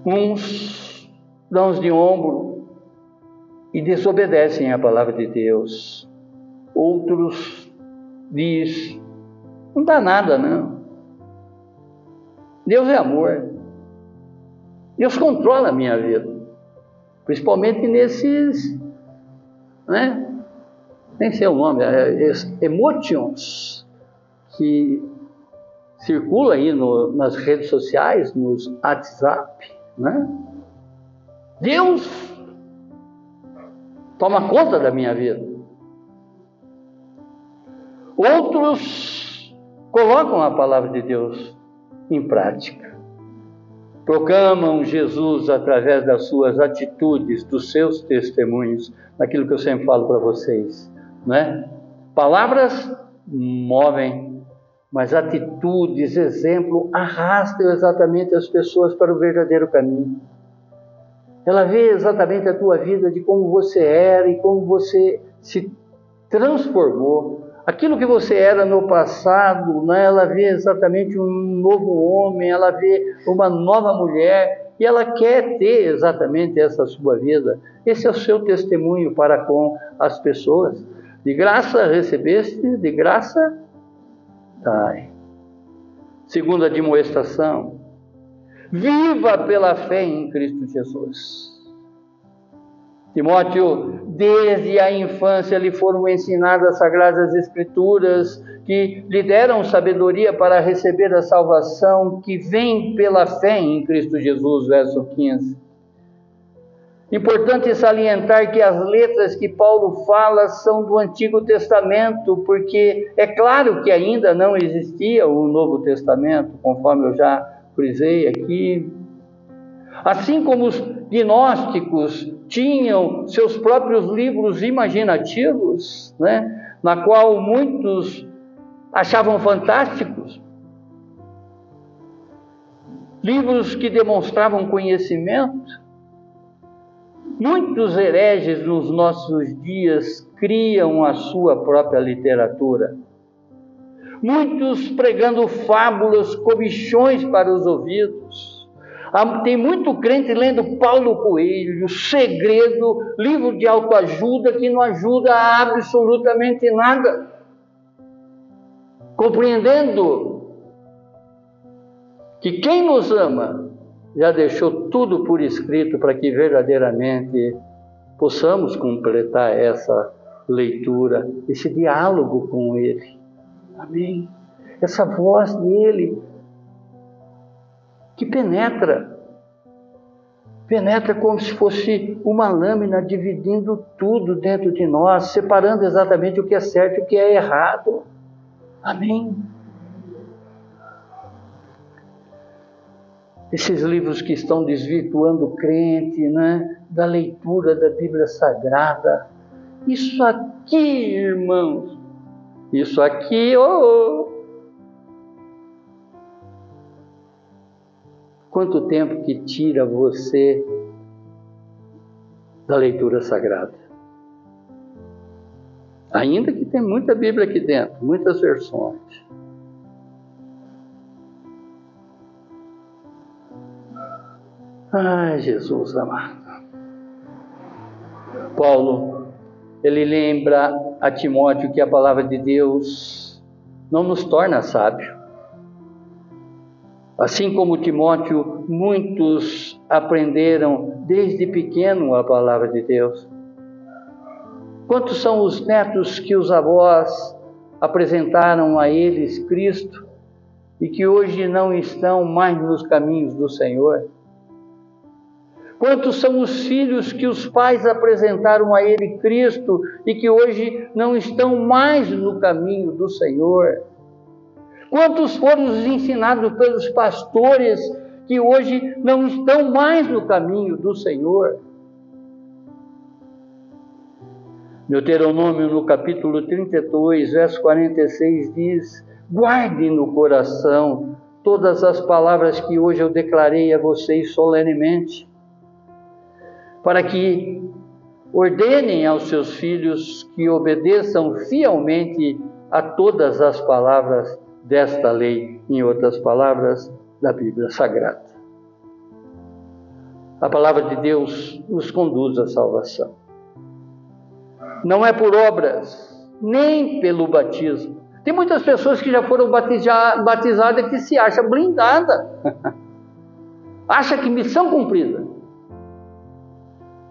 Uns dão de ombro e desobedecem à palavra de Deus. Outros diz: não dá nada, não. Deus é amor. Deus controla a minha vida. Principalmente nesses, né? Nem sei o nome, é, é, emotions que circula aí no, nas redes sociais, nos WhatsApp, né? Deus toma conta da minha vida. Outros colocam a palavra de Deus em prática proclamam Jesus através das suas atitudes, dos seus testemunhos, naquilo que eu sempre falo para vocês, né? Palavras movem, mas atitudes, exemplo, arrastam exatamente as pessoas para o verdadeiro caminho. Ela vê exatamente a tua vida de como você era e como você se transformou. Aquilo que você era no passado, né, ela vê exatamente um novo homem, ela vê uma nova mulher e ela quer ter exatamente essa sua vida. Esse é o seu testemunho para com as pessoas. De graça recebeste, de graça dai. Segunda admoestação. Viva pela fé em Cristo Jesus. Timóteo, desde a infância lhe foram ensinadas as sagradas escrituras que lhe deram sabedoria para receber a salvação que vem pela fé em Cristo Jesus, verso 15. Importante salientar que as letras que Paulo fala são do Antigo Testamento, porque é claro que ainda não existia o Novo Testamento, conforme eu já frisei aqui. Assim como os gnósticos tinham seus próprios livros imaginativos, né, na qual muitos achavam fantásticos, livros que demonstravam conhecimento. Muitos hereges nos nossos dias criam a sua própria literatura. Muitos pregando fábulas, comichões para os ouvidos tem muito crente lendo Paulo Coelho, Segredo, livro de autoajuda que não ajuda a absolutamente nada. Compreendendo que quem nos ama já deixou tudo por escrito para que verdadeiramente possamos completar essa leitura, esse diálogo com Ele. Amém. Essa voz dele que penetra. Penetra como se fosse uma lâmina dividindo tudo dentro de nós, separando exatamente o que é certo e o que é errado. Amém. Esses livros que estão desvirtuando o crente, né? da leitura da Bíblia Sagrada. Isso aqui, irmãos, isso aqui, oh, Quanto tempo que tira você da leitura sagrada? Ainda que tem muita Bíblia aqui dentro, muitas versões. Ai, Jesus amado. Paulo, ele lembra a Timóteo que a palavra de Deus não nos torna sábio, Assim como Timóteo, muitos aprenderam desde pequeno a palavra de Deus. Quantos são os netos que os avós apresentaram a eles Cristo e que hoje não estão mais nos caminhos do Senhor? Quantos são os filhos que os pais apresentaram a ele Cristo e que hoje não estão mais no caminho do Senhor? Quantos foram os ensinados pelos pastores que hoje não estão mais no caminho do Senhor? Deuteronômio, no capítulo 32, verso 46, diz: Guarde no coração todas as palavras que hoje eu declarei a vocês solenemente, para que ordenem aos seus filhos que obedeçam fielmente a todas as palavras desta lei, em outras palavras, da Bíblia Sagrada. A palavra de Deus nos conduz à salvação. Não é por obras, nem pelo batismo. Tem muitas pessoas que já foram batizadas que se acha blindada. acha que missão cumprida.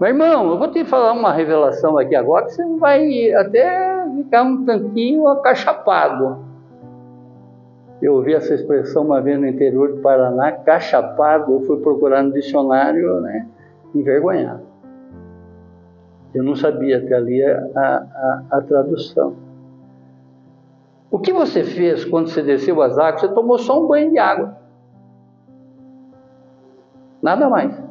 Meu irmão, eu vou te falar uma revelação aqui agora que você vai até ficar um tanquinho acachapado. Eu ouvi essa expressão uma vez no interior do Paraná, cachapado, eu fui procurar no dicionário, né, envergonhado. Eu não sabia até ali a, a, a tradução. O que você fez quando você desceu as águas? Você tomou só um banho de água. Nada mais.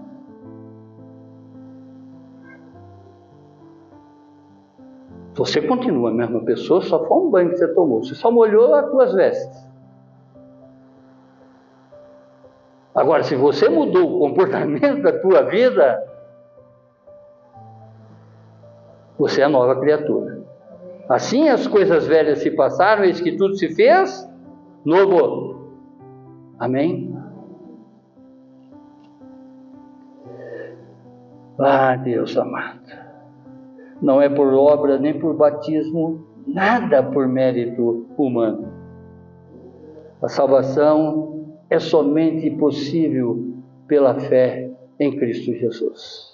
Você continua a mesma pessoa, só foi um banho que você tomou. Você só molhou as tuas vestes. Agora, se você mudou o comportamento da tua vida, você é nova criatura. Assim as coisas velhas se passaram, eis que tudo se fez novo. Amém? Ah, Deus amado não é por obra nem por batismo, nada por mérito humano. A salvação é somente possível pela fé em Cristo Jesus.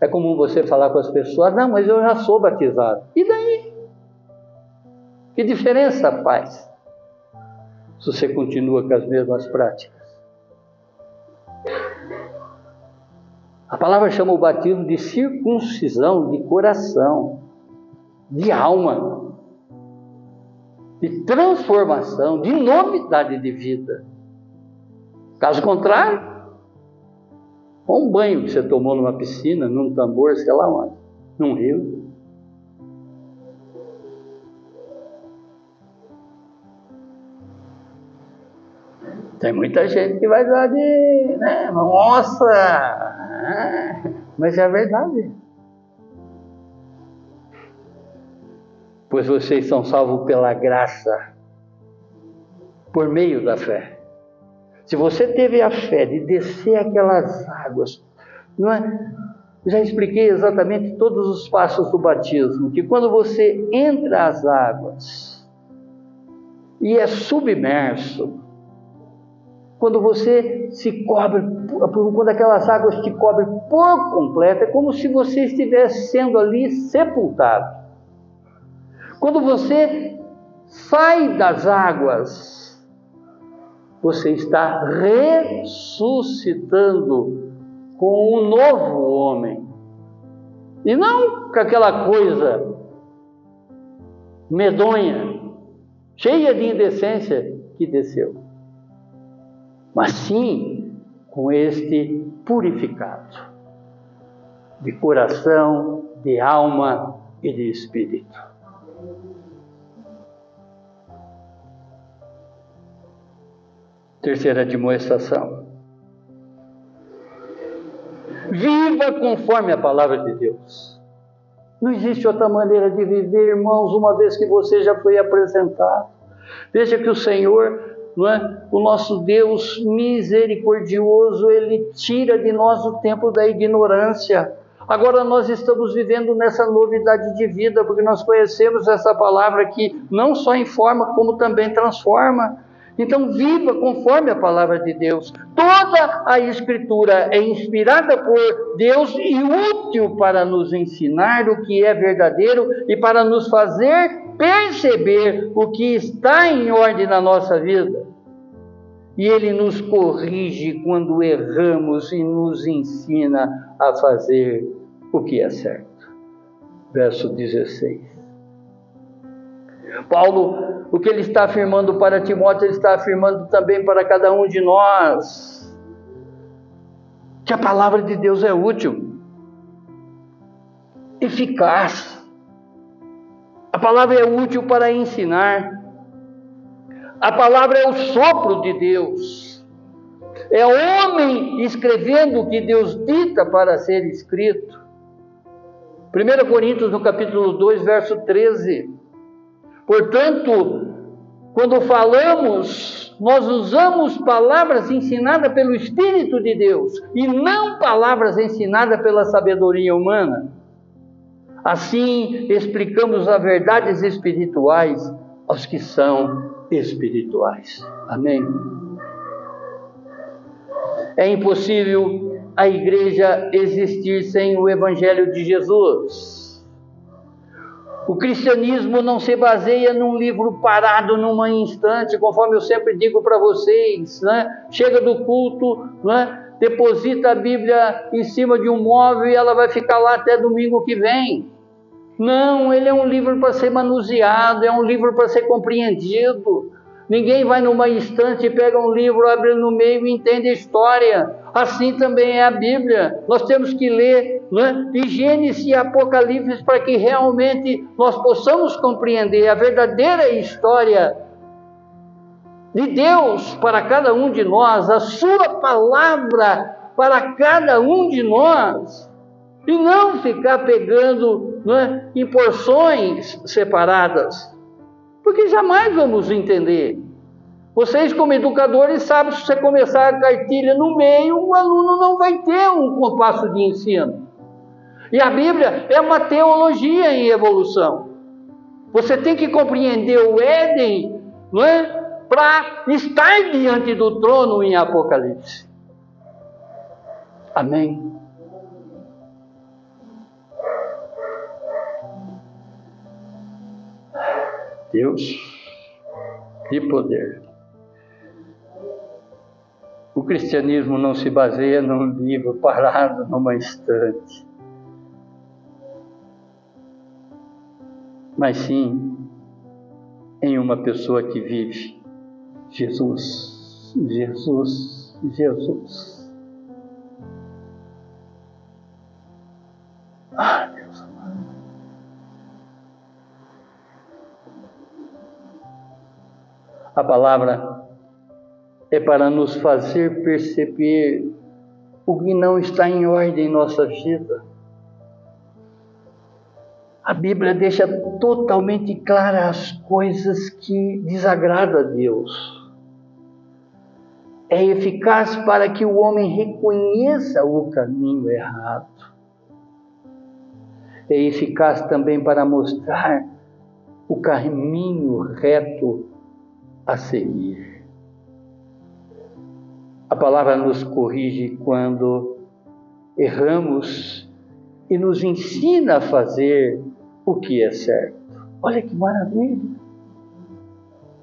É comum você falar com as pessoas: não, mas eu já sou batizado. E daí? Que diferença faz se você continua com as mesmas práticas? A palavra chama o batismo de circuncisão de coração, de alma, de transformação, de novidade de vida. Caso contrário, um banho que você tomou numa piscina, num tambor, sei lá onde, num rio. Tem muita gente que vai lá de, né, nossa, mas é verdade. Pois vocês são salvos pela graça, por meio da fé. Se você teve a fé de descer aquelas águas, não é? Já expliquei exatamente todos os passos do batismo, que quando você entra às águas e é submerso, quando você se cobre, quando aquelas águas te cobrem por completo, é como se você estivesse sendo ali sepultado. Quando você sai das águas, você está ressuscitando com um novo homem. E não com aquela coisa medonha, cheia de indecência que desceu mas sim com este purificado de coração, de alma e de espírito. Terceira demonstração. Viva conforme a palavra de Deus. Não existe outra maneira de viver, irmãos, uma vez que você já foi apresentado. Veja que o Senhor não é? O nosso Deus misericordioso, ele tira de nós o tempo da ignorância. Agora nós estamos vivendo nessa novidade de vida, porque nós conhecemos essa palavra que não só informa, como também transforma. Então, viva conforme a palavra de Deus. Toda a Escritura é inspirada por Deus e útil para nos ensinar o que é verdadeiro e para nos fazer perceber o que está em ordem na nossa vida. E Ele nos corrige quando erramos e nos ensina a fazer o que é certo. Verso 16. Paulo, o que ele está afirmando para Timóteo, ele está afirmando também para cada um de nós. Que a palavra de Deus é útil, eficaz, a palavra é útil para ensinar. A palavra é o sopro de Deus. É o homem escrevendo o que Deus dita para ser escrito. 1 Coríntios, no capítulo 2, verso 13. Portanto, quando falamos, nós usamos palavras ensinadas pelo Espírito de Deus e não palavras ensinadas pela sabedoria humana. Assim, explicamos as verdades espirituais aos que são espirituais. Amém? É impossível a igreja existir sem o Evangelho de Jesus. O cristianismo não se baseia num livro parado num instante, conforme eu sempre digo para vocês, né? Chega do culto, né? deposita a Bíblia em cima de um móvel e ela vai ficar lá até domingo que vem. Não, ele é um livro para ser manuseado, é um livro para ser compreendido. Ninguém vai numa estante, pega um livro, abre no meio e entende a história. Assim também é a Bíblia. Nós temos que ler né, de Gênesis e Apocalipse para que realmente nós possamos compreender a verdadeira história de Deus para cada um de nós, a Sua palavra para cada um de nós, e não ficar pegando né, em porções separadas porque jamais vamos entender. Vocês, como educadores, sabem se você começar a cartilha no meio, o aluno não vai ter um compasso de ensino. E a Bíblia é uma teologia em evolução. Você tem que compreender o Éden, não é? Para estar diante do trono em Apocalipse. Amém. Deus de poder. O cristianismo não se baseia num livro parado numa estante, mas sim em uma pessoa que vive Jesus, Jesus, Jesus. A palavra é para nos fazer perceber o que não está em ordem em nossa vida. A Bíblia deixa totalmente claras as coisas que desagradam a Deus. É eficaz para que o homem reconheça o caminho errado. É eficaz também para mostrar o caminho reto a seguir. A palavra nos corrige quando erramos e nos ensina a fazer o que é certo. Olha que maravilha!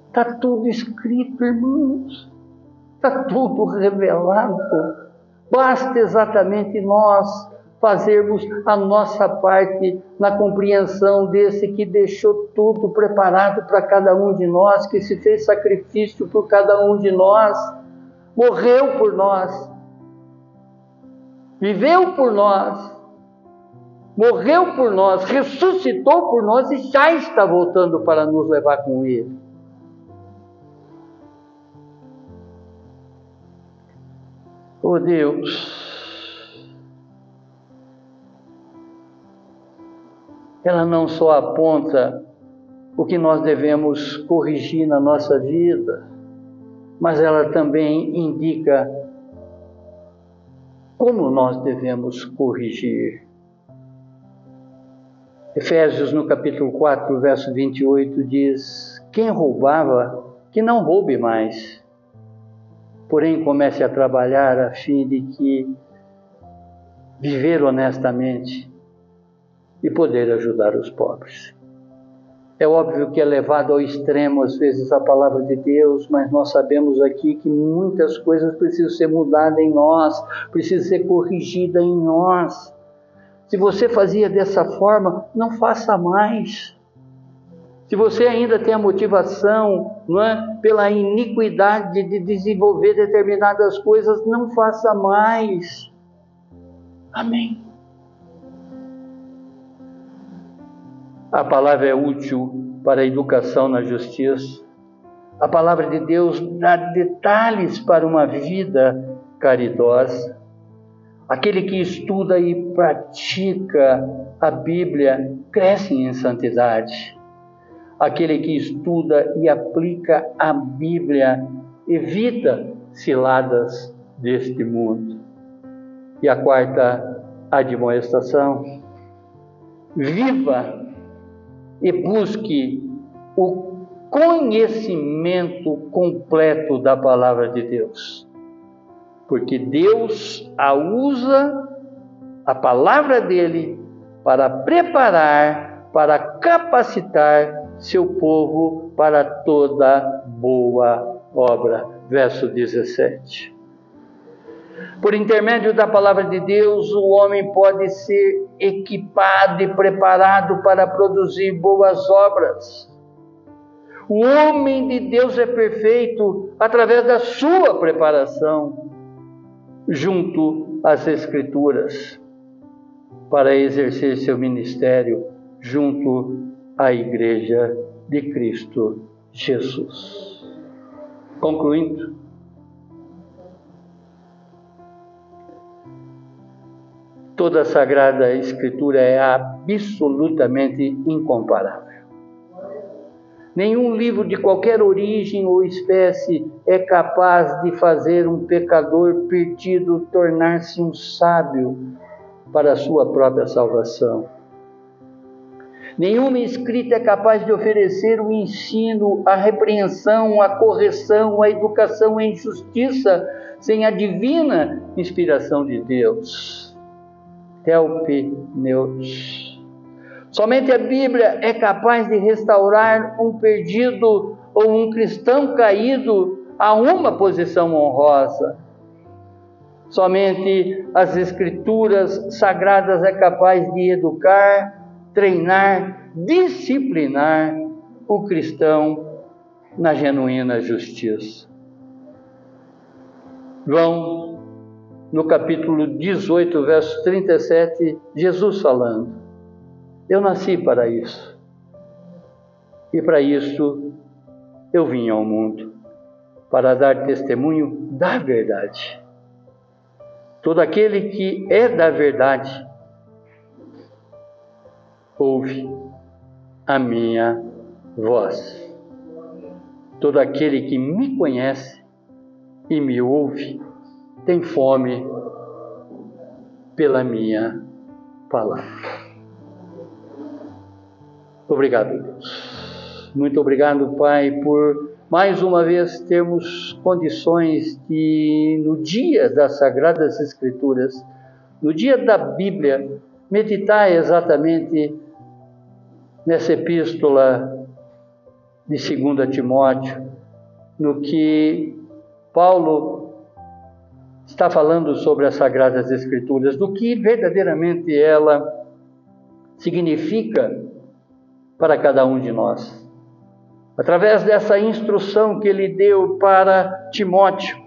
Está tudo escrito, irmãos. Está tudo revelado. Basta exatamente nós fazermos a nossa parte na compreensão desse que deixou tudo preparado para cada um de nós, que se fez sacrifício por cada um de nós, morreu por nós, viveu por nós, morreu por nós, ressuscitou por nós e já está voltando para nos levar com Ele. Oh Deus, ela não só aponta o que nós devemos corrigir na nossa vida, mas ela também indica como nós devemos corrigir. Efésios, no capítulo 4, verso 28, diz: Quem roubava, que não roube mais, porém comece a trabalhar a fim de que viver honestamente e poder ajudar os pobres. É óbvio que é levado ao extremo às vezes a palavra de Deus, mas nós sabemos aqui que muitas coisas precisam ser mudadas em nós, precisam ser corrigidas em nós. Se você fazia dessa forma, não faça mais. Se você ainda tem a motivação não é, pela iniquidade de desenvolver determinadas coisas, não faça mais. Amém. A palavra é útil para a educação na justiça. A palavra de Deus dá detalhes para uma vida caridosa. Aquele que estuda e pratica a Bíblia cresce em santidade. Aquele que estuda e aplica a Bíblia evita ciladas deste mundo. E a quarta admoestação: viva e busque o conhecimento completo da palavra de Deus. Porque Deus a usa, a palavra dele, para preparar, para capacitar seu povo para toda boa obra. Verso 17. Por intermédio da palavra de Deus, o homem pode ser equipado e preparado para produzir boas obras. O homem de Deus é perfeito através da sua preparação junto às Escrituras para exercer seu ministério junto à Igreja de Cristo Jesus. Concluindo, toda a Sagrada Escritura é absolutamente incomparável. Nenhum livro de qualquer origem ou espécie é capaz de fazer um pecador perdido tornar-se um sábio para a sua própria salvação. Nenhuma escrita é capaz de oferecer o ensino, a repreensão, a correção, a educação em justiça sem a divina inspiração de Deus. Helpe Neus. Somente a Bíblia é capaz de restaurar um perdido ou um cristão caído a uma posição honrosa. Somente as Escrituras sagradas é capaz de educar, treinar, disciplinar o cristão na genuína justiça. João, no capítulo 18, verso 37, Jesus falando: eu nasci para isso. E para isso eu vim ao mundo, para dar testemunho da verdade. Todo aquele que é da verdade ouve a minha voz. Todo aquele que me conhece e me ouve tem fome pela minha palavra. Obrigado, Deus. Muito obrigado, Pai, por mais uma vez termos condições de, no dia das Sagradas Escrituras, no dia da Bíblia, meditar exatamente nessa epístola de 2 Timóteo, no que Paulo está falando sobre as Sagradas Escrituras, do que verdadeiramente ela significa para cada um de nós. Através dessa instrução que ele deu para Timóteo,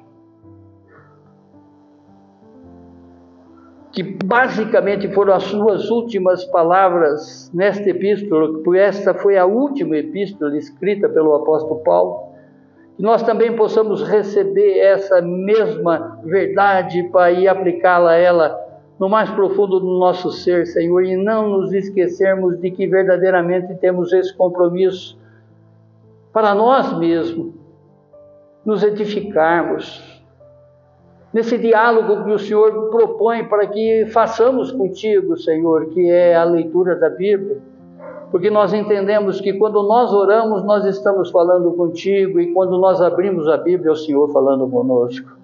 que basicamente foram as suas últimas palavras nesta epístola, porque esta foi a última epístola escrita pelo apóstolo Paulo, que nós também possamos receber essa mesma verdade para ir aplicá-la a ela no mais profundo do nosso ser, Senhor, e não nos esquecermos de que verdadeiramente temos esse compromisso para nós mesmos, nos edificarmos, nesse diálogo que o Senhor propõe para que façamos contigo, Senhor, que é a leitura da Bíblia, porque nós entendemos que quando nós oramos, nós estamos falando contigo, e quando nós abrimos a Bíblia, é o Senhor falando conosco.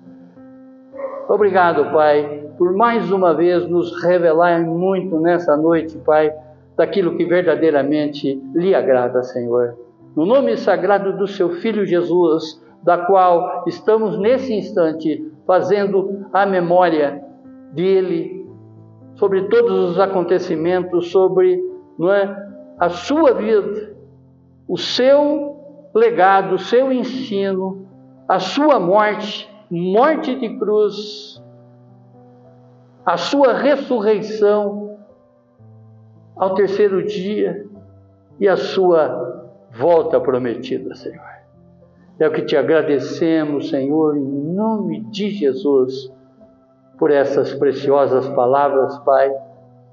Obrigado, Pai, por mais uma vez nos revelar muito nessa noite, Pai, daquilo que verdadeiramente lhe agrada, Senhor. No nome sagrado do seu Filho Jesus, da qual estamos nesse instante fazendo a memória dele sobre todos os acontecimentos, sobre não é, a sua vida, o seu legado, o seu ensino, a sua morte, morte de cruz, a sua ressurreição ao terceiro dia e a sua volta prometida, Senhor. É o que te agradecemos, Senhor, em nome de Jesus, por essas preciosas palavras, Pai,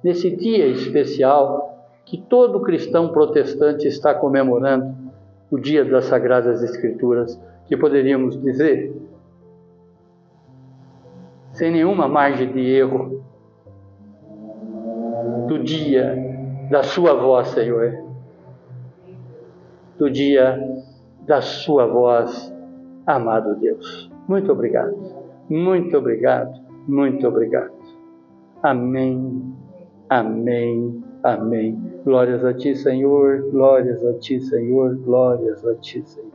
nesse dia especial que todo cristão protestante está comemorando, o dia das Sagradas Escrituras, que poderíamos dizer sem nenhuma margem de erro, do dia da Sua voz, Senhor, do dia da Sua voz, amado Deus. Muito obrigado, muito obrigado, muito obrigado. Amém, amém, amém. Glórias a Ti, Senhor, glórias a Ti, Senhor, glórias a Ti, Senhor.